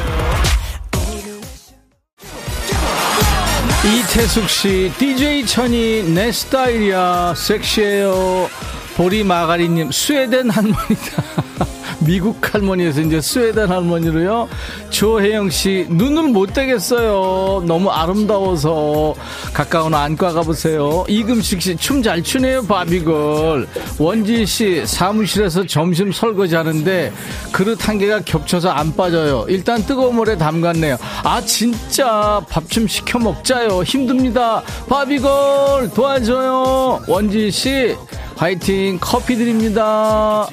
이태숙 씨 DJ 천이 내 스타일이야. 섹시해요. 보리 마가리님 스웨덴 할머니다 미국 할머니에서 이제 스웨덴 할머니로요. 조혜영 씨, 눈을 못 떼겠어요. 너무 아름다워서. 가까운 안과 가보세요. 이금식 씨, 춤 잘 추네요, 바비걸. 원지 씨, 사무실에서 점심 설거지 하는데 그릇 한 개가 겹쳐서 안 빠져요. 일단 뜨거운 물에 담갔네요. 아, 진짜 밥 좀 시켜 먹자요. 힘듭니다. 바비걸, 도와줘요. 원지 씨, 화이팅, 커피 드립니다.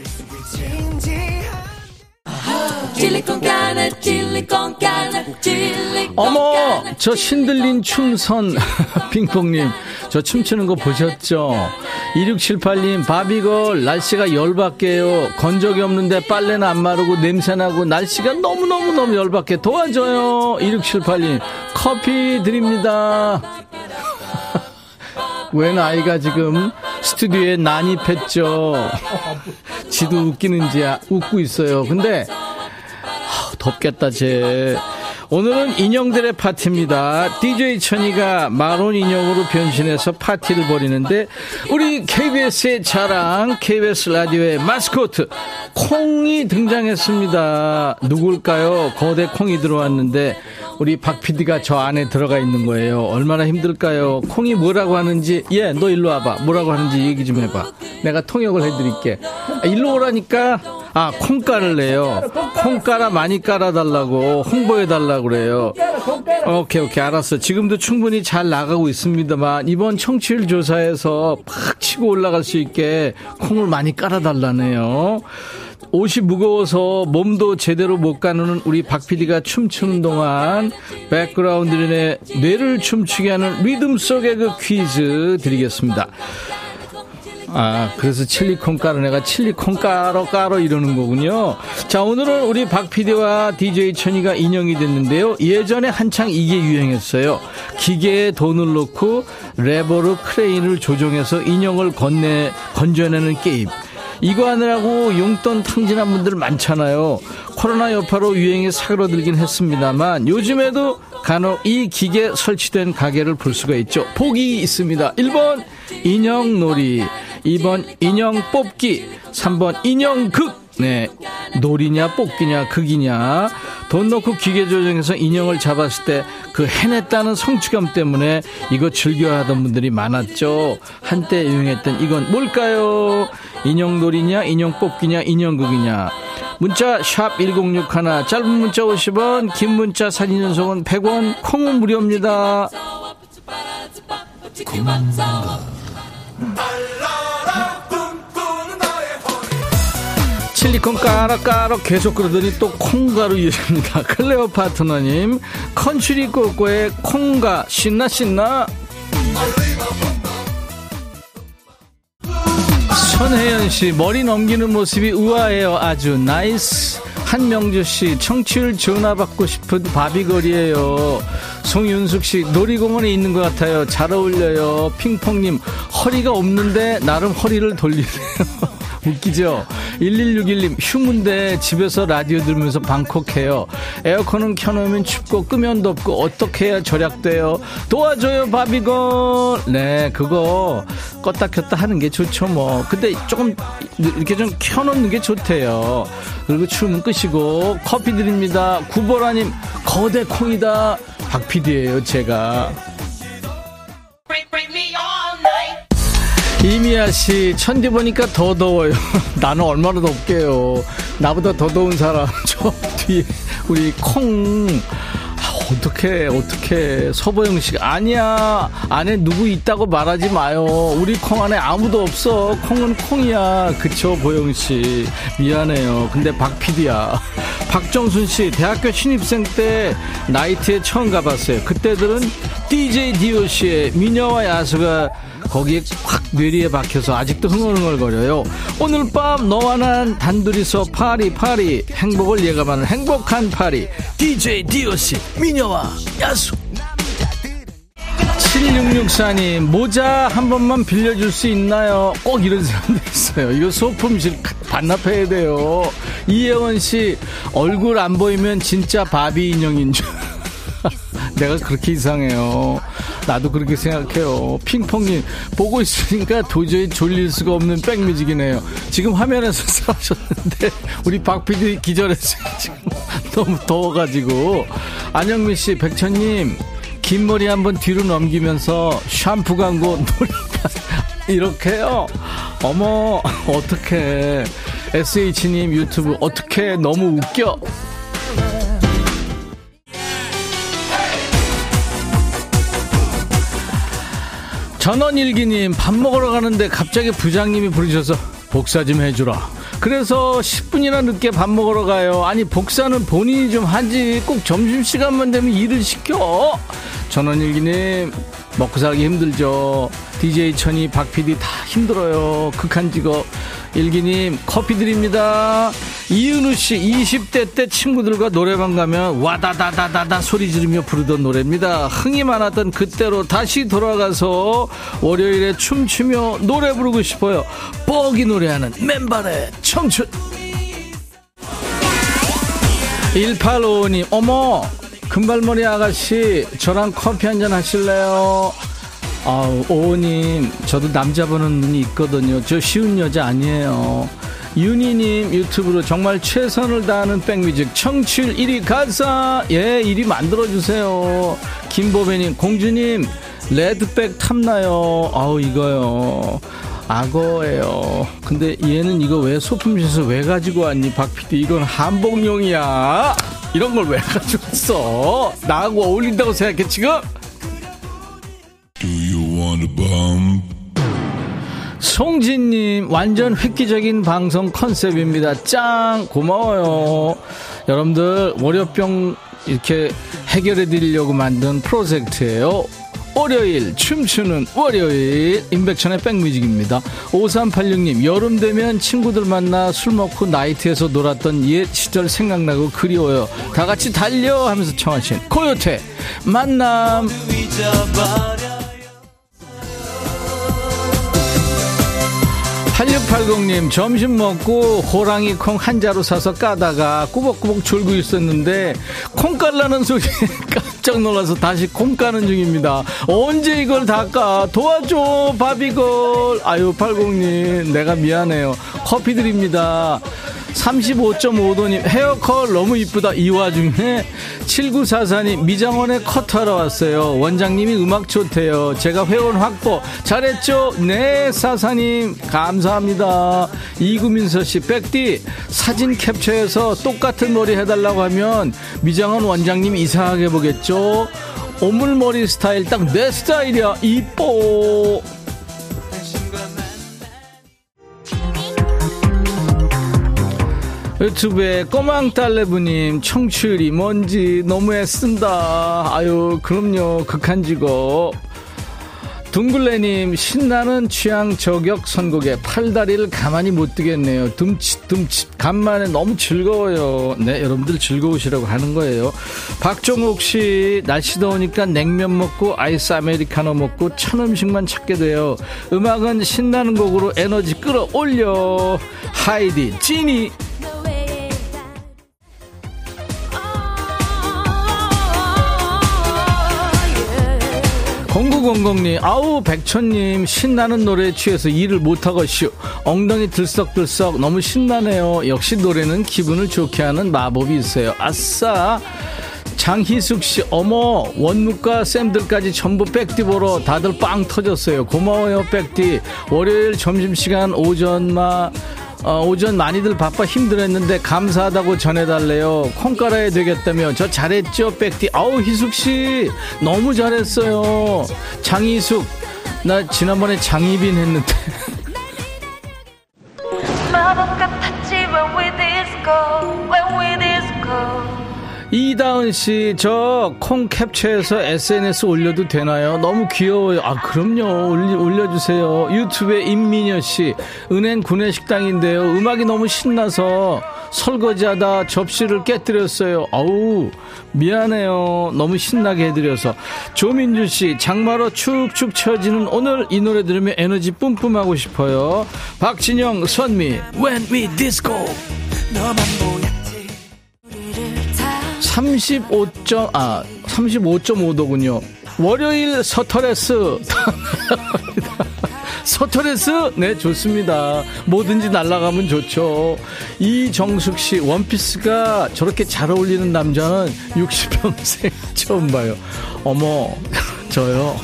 어머 저 신들린 춤선. 핑퐁님 저 춤추는 거 보셨죠? 2678님 바비걸 날씨가 열받게요. 건조기 없는데 빨래는 안 마르고 냄새나고 날씨가 너무너무너무 열받게 도와줘요. 2678님 커피 드립니다. 웬 아이가 지금 스튜디오에 난입했죠? 지도 웃기는지 웃고 있어요. 근데 덥겠다, 쟤. 오늘은 인형들의 파티입니다. DJ 천이가 마론 인형으로 변신해서 파티를 벌이는데 우리 KBS의 자랑, KBS 라디오의 마스코트 콩이 등장했습니다. 누굴까요? 거대 콩이 들어왔는데 우리 박 PD가 저 안에 들어가 있는 거예요. 얼마나 힘들까요? 콩이 뭐라고 하는지 예, 너 일로 와봐. 뭐라고 하는지 얘기 좀 해봐. 내가 통역을 해드릴게. 아, 일로 오라니까 아, 콩가를 내요. 콩가라 많이 깔아달라고, 홍보해달라고 그래요. 오케이, 오케이, 알았어. 지금도 충분히 잘 나가고 있습니다만, 이번 청취율 조사에서 팍 치고 올라갈 수 있게 콩을 많이 깔아달라네요. 옷이 무거워서 몸도 제대로 못 가누는 우리 박 PD가 춤추는 동안 백그라운드에 뇌를 춤추게 하는 리듬 속의 그 퀴즈 드리겠습니다. 아, 그래서 칠리콘 까로 내가 칠리콘 까로 까로 이러는 거군요. 자, 오늘은 우리 박 PD와 DJ 천이가 인형이 됐는데요. 예전에 한창 이게 유행했어요. 기계에 돈을 넣고 레버로 크레인을 조정해서 인형을 건네, 건져내는 게임. 이거 하느라고 용돈 탕진한 분들 많잖아요. 코로나 여파로 유행이 사그러들긴 했습니다만 요즘에도 간혹 이 기계 설치된 가게를 볼 수가 있죠. 복이 있습니다. 1번 인형놀이 2번 인형 뽑기 3번 인형극 네. 놀이냐 뽑기냐 극이냐. 돈 넣고 기계 조정해서 인형을 잡았을 때 그 해냈다는 성취감 때문에 이거 즐겨하던 분들이 많았죠. 한때 유행했던 이건 뭘까요? 인형 놀이냐 인형 뽑기냐 인형 극이냐. 문자 샵 1061 짧은 문자 50원 긴 문자 사진 전송은 100원 콩은 무료입니다. 고맙다. 칠리콘 까락까락 계속 그러더니 또 콩가루 이어집니다. 클레오 파트너님, 컨츄리 꼬꼬의 콩가, 신나, 신나. 손혜연 씨, 머리 넘기는 모습이 우아해요. 아주 nice. 한명주 씨, 청취율 전화 받고 싶은 Barbie girl이에요. 송윤숙 씨, 놀이공원에 있는 것 같아요. 잘 어울려요. 핑퐁님, 허리가 없는데 나름 허리를 돌리네요. 웃기죠? 1161님, 휴문데 집에서 라디오 들으면서 방콕해요. 에어컨은 켜놓으면 춥고 끄면 덥고 어떻게 해야 절약돼요? 도와줘요, Barbie girl. 네, 그거 껐다 켰다 하는 게 좋죠, 뭐. 근데 조금 이렇게 좀 켜놓는 게 좋대요. 그리고 춤은 끄시고 커피 드립니다. 구보라님, 거대 콩이다. 박 PD예요, 제가. 이미아 씨, 천디 보니까 더 더워요. 나는 얼마나 덥게요. 나보다 더 더운 사람, 저 뒤에, 우리 콩. 아, 어떻게, 어떻게. 서보영 씨, 아니야. 안에 누구 있다고 말하지 마요. 우리 콩 안에 아무도 없어. 콩은 콩이야. 그쵸, 보영 씨. 미안해요. 근데 박 PD야. 박정순 씨, 대학교 신입생 때 나이트에 처음 가봤어요. 그때들은 DJ DOC의 미녀와 야수가 거기에 확 뇌리에 박혀서 아직도 흥얼흥얼거려요. 오늘 밤 너와 난 단둘이서 파리 파리 행복을 예감하는 행복한 파리 DJ DOC 미녀와 야수 7664님 모자 한 번만 빌려줄 수 있나요? 꼭 이런 사람도 있어요. 이거 소품실 반납해야 돼요. 이혜원 씨 얼굴 안 보이면 진짜 바비 인형인 줄 내가 그렇게 이상해요. 나도 그렇게 생각해요. 핑퐁님, 보고 있으니까 도저히 졸릴 수가 없는 백뮤직이네요. 지금 화면에서 싸우셨는데, 우리 박 PD 기절했어요. 지금 너무 더워가지고. 안영민 씨, 백천님, 긴 머리 한번 뒤로 넘기면서 샴푸 광고 노래 이렇게요? 어머, 어떡해. SH님 유튜브 어떻게 너무 웃겨. 전원일기님 밥 먹으러 가는데 갑자기 부장님이 부르셔서 복사 좀 해주라. 그래서 10분이나 늦게 밥 먹으러 가요. 아니 복사는 본인이 좀 하지. 꼭 점심시간만 되면 일을 시켜. 전원일기님 먹고 살기 힘들죠. DJ 천이 박PD 다 힘들어요. 극한 직업. 일기님 커피 드립니다. 이은우 씨 20대 때 친구들과 노래방 가면 와다다다다다 소리 지르며 부르던 노래입니다. 흥이 많았던 그때로 다시 돌아가서 월요일에 춤추며 노래 부르고 싶어요. 뻑이 노래하는 맨발의 청춘. 1855님 어머 금발머리 아가씨 저랑 커피 한 잔 하실래요? 아우, 오님, 저도 남자 보는 눈이 있거든요. 저 쉬운 여자 아니에요. 윤희님 유튜브로 정말 최선을 다하는 백뮤직 청취율 1위 가사. 예 1위 만들어주세요. 김보배님 공주님 레드백 탐나요. 아우 이거요. 악어예요. 근데 얘는 이거 왜 소품실에서 왜 가지고 왔니? 박PD 이건 한복용이야 이런 걸 왜 가지고 왔어 나하고 어울린다고 생각해 지금 송진님, 완전 획기적인 방송 컨셉입니다. 짱! 고마워요. 여러분들, 월요병 이렇게 해결해 드리려고 만든 프로젝트예요. 월요일 춤추는 월요일. 임백천의 백뮤직입니다. 5386님 여름 되면 친구들 만나 술 먹고 나이트에서 놀았던 옛 시절 생각나고 그리워요. 다같이 달려 하면서 청하신 코요태. 만남 8680님, 점심 먹고 호랑이 콩 한 자루 사서 까다가 꾸벅꾸벅 졸고 있었는데, 콩 깔라는 소리에 깜짝 놀라서 다시 콩 까는 중입니다. 언제 이걸 다 까? 도와줘, 바비걸. 아유, 80님, 내가 미안해요. 커피 드립니다. 35.5도님 헤어컬 너무 이쁘다. 이 와중에 7944님 미장원에 컷하러 왔어요. 원장님이 음악 좋대요. 제가 회원 확보 잘했죠? 네 사사님. 감사합니다. 이구민서씨 백디 사진 캡처해서 똑같은 머리 해달라고 하면 미장원 원장님 이상하게 보겠죠? 오물머리 스타일 딱 내 스타일이야. 이뻐 유튜브에 꼬망딸레부님 청취율이 뭔지 너무 애쓴다 아유 그럼요 극한 직업 둥글레님 신나는 취향 저격 선곡에 팔다리를 가만히 못 두겠네요. 둠칫 둠칫 간만에 너무 즐거워요. 네 여러분들 즐거우시라고 하는 거예요. 박종욱 씨 날씨 더우니까 냉면 먹고 아이스 아메리카노 먹고 천 음식만 찾게 돼요. 음악은 신나는 곡으로 에너지 끌어올려. 하이디 찐이 0900님, 아우, 백천님, 신나는 노래에 취해서 일을 못하겠슈. 엉덩이 들썩들썩 너무 신나네요. 역시 노래는 기분을 좋게 하는 마법이 있어요. 아싸! 장희숙 씨, 어머, 원무과 쌤들까지 전부 백디 보러 다들 빵 터졌어요. 고마워요, 백디. 월요일 점심시간 오전마, 어, 오전 많이들 바빠 힘들었는데 감사하다고 전해달래요. 콩 깔아야 되겠다며. 저 잘했죠, 백디. 아우, 희숙씨. 너무 잘했어요. 장희숙. 나 지난번에 장희빈 했는데. 이다은 씨, 저 콩 캡처해서 SNS 올려도 되나요? 너무 귀여워요. 아, 그럼요. 올려, 올려 주세요. 유튜브에 임민여 씨, 은행 구내식당인데요. 음악이 너무 신나서 설거지하다 접시를 깨뜨렸어요. 아우, 미안해요. 너무 신나게 해드려서. 조민주 씨, 장마로 축축 처지는 오늘 이 노래 들으면 에너지 뿜뿜하고 싶어요. 박진영, 선미, When We Disco. 너만 보여. 35점, 아, 35.5도군요. 월요일 서터레스. 서터레스? 네, 좋습니다. 뭐든지 날아가면 좋죠. 이정숙 씨, 원피스가 저렇게 잘 어울리는 남자는 60평생 처음 봐요. 어머, 저요.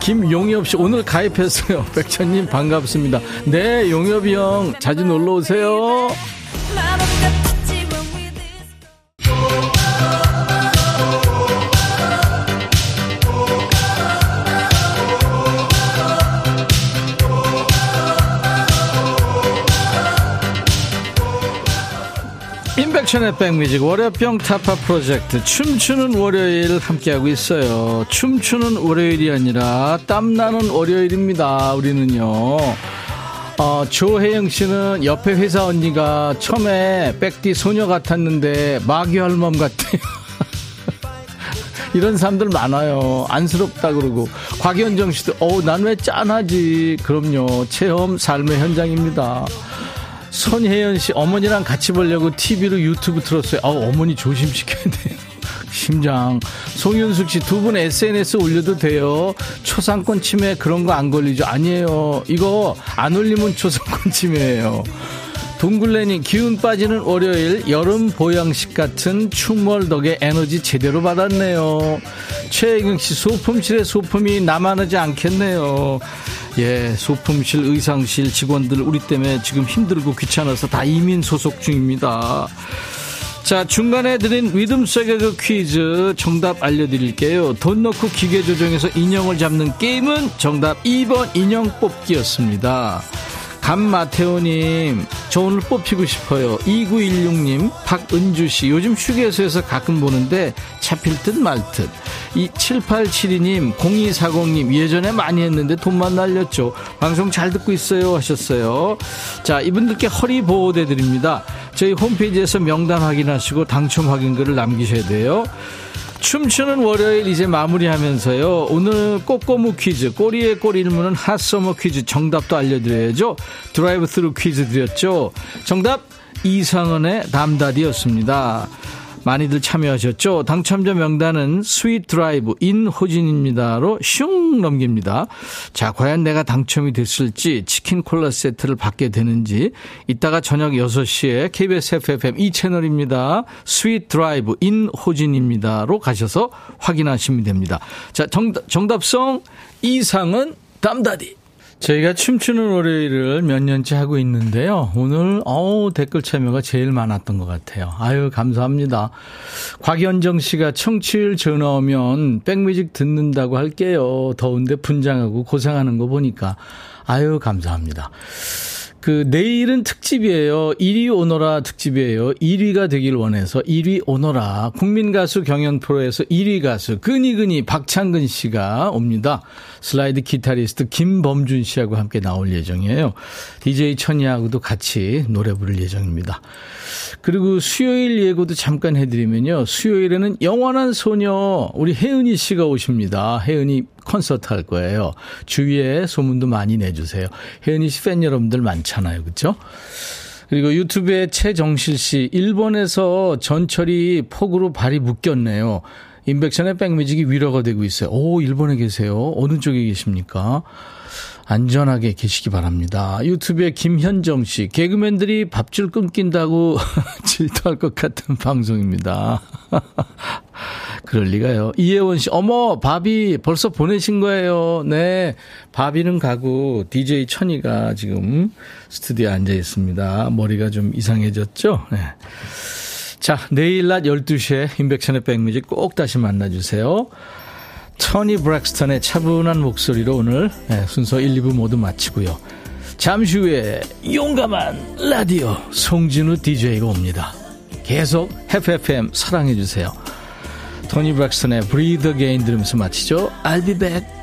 김용엽 씨, 오늘 가입했어요. 백천님 반갑습니다. 네, 용엽이 형, 자주 놀러 오세요. 인백션의 백뮤직 월요병 타파 프로젝트 춤추는 월요일 함께하고 있어요. 춤추는 월요일이 아니라 땀나는 월요일입니다. 우리는요. 어, 조혜영 씨는 옆에 회사 언니가 처음에 백디 소녀 같았는데 마귀 할멈 같아요. 이런 사람들 많아요. 안쓰럽다 그러고. 곽현정 씨도, 어우, 난 왜 짠하지? 그럼요. 체험 삶의 현장입니다. 손혜연 씨, 어머니랑 같이 보려고 TV로 유튜브 틀었어요. 아, 어머니 조심시켜야 돼요. 심장. 송윤숙 씨, 두 분 SNS 올려도 돼요. 초상권 침해 그런 거 안 걸리죠? 아니에요. 이거 안 올리면 초상권 침해예요. 동굴레님 기운 빠지는 월요일 여름 보양식 같은 춤월 덕에 에너지 제대로 받았네요. 최혜경 씨 소품실의 소품이 남아나지 않겠네요. 예, 소품실, 의상실 직원들 우리 때문에 지금 힘들고 귀찮아서 다 이민 소속 중입니다. 자, 중간에 드린 리듬 속의 그 퀴즈 정답 알려드릴게요. 돈 넣고 기계 조정해서 인형을 잡는 게임은 정답 2번 인형 뽑기였습니다. 감마태오님, 저 오늘 뽑히고 싶어요. 2916님, 박은주씨, 요즘 휴게소에서 가끔 보는데 잡힐 듯 말 듯. 이 7872님, 0240님, 예전에 많이 했는데 돈만 날렸죠. 방송 잘 듣고 있어요. 하셨어요. 자, 이분들께 허리 보호대 드립니다. 저희 홈페이지에서 명단 확인하시고 당첨 확인글을 남기셔야 돼요. 춤추는 월요일 이제 마무리하면서요. 오늘 꼬꼬무 퀴즈, 꼬리에 꼬리를 무는 hot summer 퀴즈 정답도 알려드려야죠. 드라이브 스루 퀴즈 드렸죠. 정답 이상은의 담다디였습니다. 많이들 참여하셨죠? 당첨자 명단은 스윗 드라이브 인호진입니다로 슝 넘깁니다. 자, 과연 내가 당첨이 됐을지 치킨 콜라 세트를 받게 되는지 이따가 저녁 6시에 KBS FFM 2채널입니다. 스윗 드라이브 인호진입니다로 가셔서 확인하시면 됩니다. 자, 정답, 정답성 이상은 담다디. 저희가 춤추는 월요일을 몇 년째 하고 있는데요. 오늘 어우 댓글 참여가 제일 많았던 것 같아요. 아유 감사합니다. 곽현정 씨가 청취율 전화 오면 백뮤직 듣는다고 할게요. 더운데 분장하고 고생하는 거 보니까 아유 감사합니다. 그 내일은 특집이에요. 1위 오너라 특집이에요. 1위가 되길 원해서 1위 오너라 국민 가수 경연 프로에서 1위 가수 근이근이 박창근 씨가 옵니다. 슬라이드 기타리스트 김범준 씨하고 함께 나올 예정이에요. DJ 천이하고도 같이 노래 부를 예정입니다. 그리고 수요일 예고도 잠깐 해드리면요. 수요일에는 영원한 소녀 우리 혜은이 씨가 오십니다. 혜은이 콘서트 할 거예요. 주위에 소문도 많이 내주세요. 혜은이 씨 팬 여러분들 많잖아요. 그렇죠? 그리고 유튜브에 최정실 씨, 일본에서 전철이 폭우로 발이 묶였네요. 인백션의 백뮤직이 위로가 되고 있어요. 오, 일본에 계세요. 어느 쪽에 계십니까? 안전하게 계시기 바랍니다. 유튜브에 김현정 씨, 개그맨들이 밥줄 끊긴다고 질투할 것 같은 방송입니다. 그럴 리가요. 이혜원 씨, 어머, 바비 벌써 보내신 거예요. 네. 바비는 가고 DJ 천이가 지금 스튜디오에 앉아 있습니다. 머리가 좀 이상해졌죠? 네. 자, 내일 낮 12시에 인백천의 백뮤직 꼭 다시 만나주세요. 터니 브렉스턴의 차분한 목소리로 오늘 네, 순서 1, 2부 모두 마치고요. 잠시 후에 용감한 라디오 송진우 DJ가 옵니다. 계속 FFM 사랑해주세요. 토니 브렉스턴의 Breathe Again 들으면서 마치죠. I'll be back.